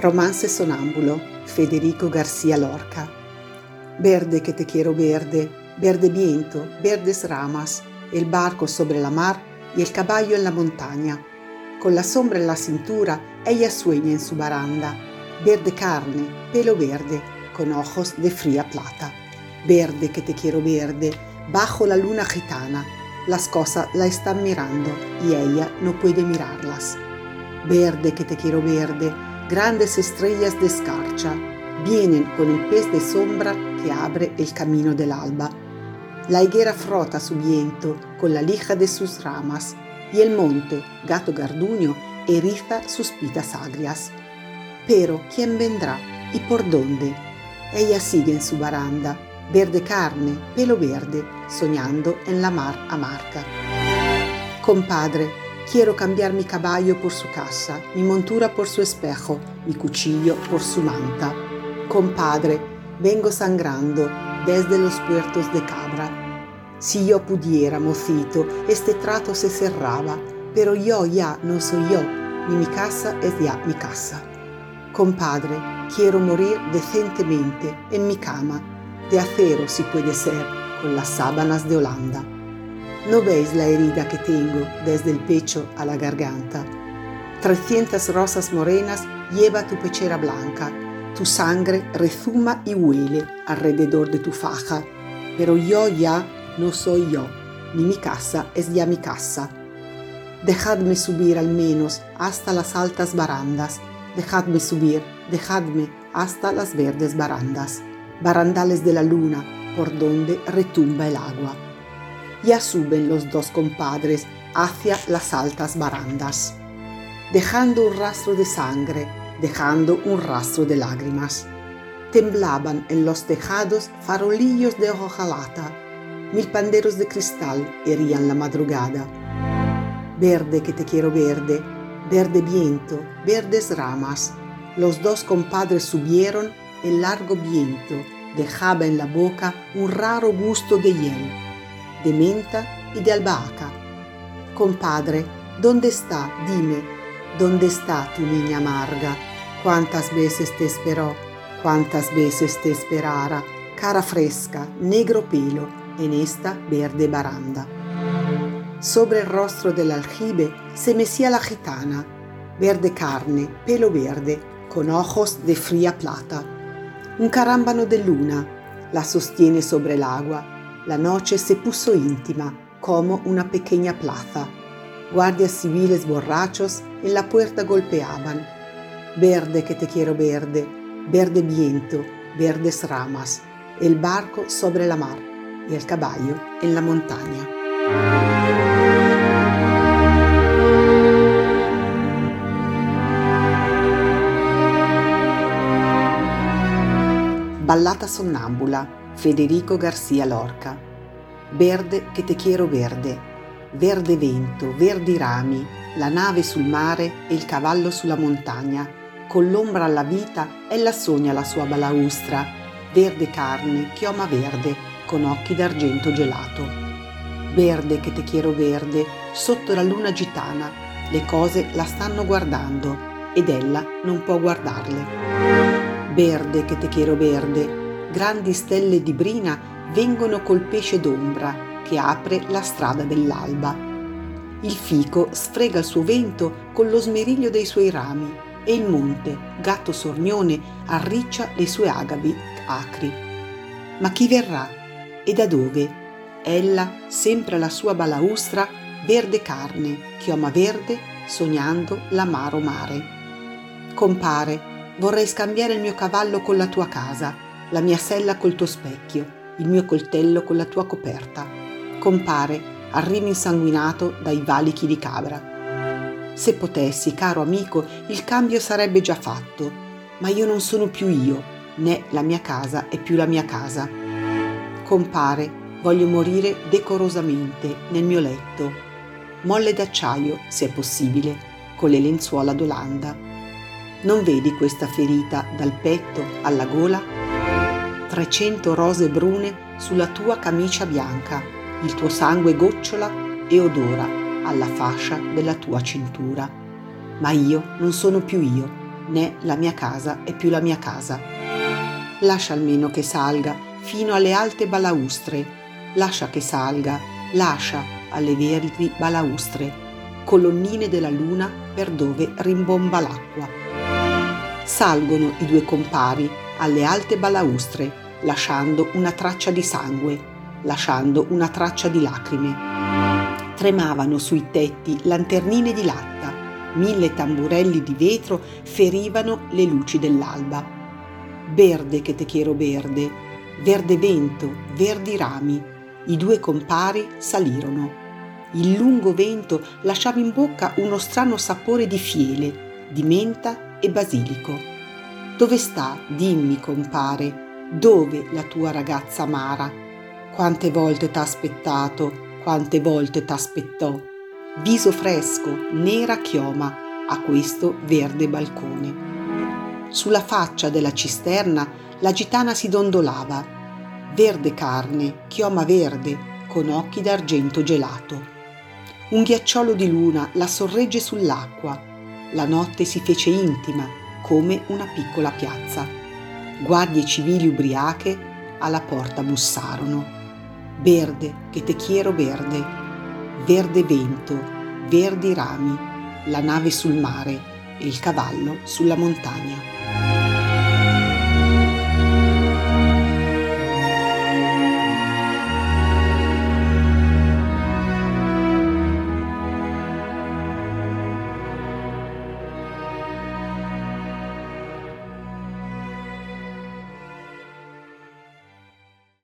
Romance sonambulo, Federico García Lorca. Verde que te quiero verde, verde viento, verdes ramas, el barco sobre la mar y el caballo en la montaña. Con la sombra en la cintura, ella sueña en su baranda. Verde carne, pelo verde, con ojos de fría plata. Verde que te quiero verde, bajo la luna gitana. Las cosas la están mirando y ella no puede mirarlas. Verde que te quiero verde, grandes estrellas de escarcha vienen con el pez de sombra que abre el camino del alba. La higuera frota su viento con la lija de sus ramas y el monte, gato garduño, eriza sus pitas agrias. Pero, ¿quién vendrá y por dónde? Ella sigue en su baranda, verde carne, pelo verde, soñando en la mar amarga. Compadre, Quiero cambiar mi caballo por su casa, mi montura por su espejo, mi cuchillo por su manta. Compadre, vengo sangrando desde los puertos de Cabra. Si yo pudiera, mocito, este trato se cerraba, pero yo ya no soy yo, ni mi casa es ya mi casa. Compadre, quiero morir decentemente en mi cama, de acero si puede ser, con las sábanas de Holanda. ¿No veis la herida que tengo desde el pecho a la garganta? Trescientas rosas morenas lleva tu pechera blanca, tu sangre rezuma y huele alrededor de tu faja, pero yo ya no soy yo, ni mi casa es ya mi casa. Dejadme subir al menos hasta las altas barandas, dejadme subir, dejadme hasta las verdes barandas, barandales de la luna por donde retumba el agua ya suben los dos compadres hacia las altas barandas, dejando un rastro de sangre, dejando un rastro de lágrimas. Temblaban en los tejados farolillos de hojalata, mil panderos de cristal herían la madrugada. Verde que te quiero verde, verde viento, verdes ramas. Los dos compadres subieron, el largo viento dejaba en la boca un raro gusto de hiel de menta y de albahaca. Compadre, ¿dónde está? Dime, ¿dónde está tu niña amarga? ¿Cuántas veces te esperó? ¿Cuántas veces te esperara? Cara fresca, negro pelo, en esta verde baranda. Sobre el rostro del aljibe se mecía la gitana, verde carne, pelo verde, con ojos de fría plata. Un carámbano de luna la sostiene sobre el agua la noche se puso íntima, como una pequeña plaza. Guardias civiles borrachos en la puerta golpeaban. Verde que te quiero verde, verde viento, verdes ramas, el barco sobre la mar y el caballo en la montaña. Ballata sonnambula Federico García Lorca. Verde che te quiero verde, verde vento, verdi rami, la nave sul mare e il cavallo sulla montagna, con l'ombra alla vita ella sogna la sua balaustra, verde carne, chioma verde, con occhi d'argento gelato. Verde che te quiero verde, sotto la luna gitana, le cose la stanno guardando ed ella non può guardarle. Verde che te quiero verde, grandi stelle di brina vengono col pesce d'ombra che apre la strada dell'alba. Il fico sfrega il suo vento con lo smeriglio dei suoi rami e il monte, gatto sornione, arriccia le sue agavi acri. Ma chi verrà? E da dove? Ella, sempre alla sua balaustra, verde carne, chioma verde, sognando l'amaro mare. Compare, vorrei scambiare il mio cavallo con la tua casa, la mia sella col tuo specchio, il mio coltello con la tua coperta. Compare, arrivi insanguinato dai valichi di Cabra. Se potessi, caro amico, il cambio sarebbe già fatto, ma io non sono più io, né la mia casa è più la mia casa. Compare, voglio morire decorosamente nel mio letto, molle d'acciaio, se è possibile, con le lenzuola d'Olanda. Non vedi questa ferita dal petto alla gola? 300 rose brune sulla tua camicia bianca, il tuo sangue gocciola e odora alla fascia della tua cintura. Ma io non sono più io, né la mia casa è più la mia casa. Lascia almeno che salga fino alle alte balaustre, lascia che salga, lascia alle verdi balaustre, colonnine della luna per dove rimbomba l'acqua. Salgono i due compari alle alte balaustre, lasciando una traccia di sangue, lasciando una traccia di lacrime. Tremavano sui tetti lanternine di latta, mille tamburelli di vetro ferivano le luci dell'alba. Verde che te quiero verde, verde vento, verdi rami, i due compari salirono. Il lungo vento lasciava in bocca uno strano sapore di fiele, di menta e basilico. Dove sta, dimmi compare, dove la tua ragazza amara? Quante volte t'ha aspettato, quante volte t'aspettò, viso fresco, nera chioma, a questo verde balcone. Sulla faccia della cisterna la gitana si dondolava, verde carne, chioma verde, con occhi d'argento gelato. Un ghiacciolo di luna la sorregge sull'acqua. La notte si fece intima, come una piccola piazza. Guardie civili ubriache alla porta bussarono verde che te quiero verde, verde vento, verdi rami, la nave sul mare e il cavallo sulla montagna.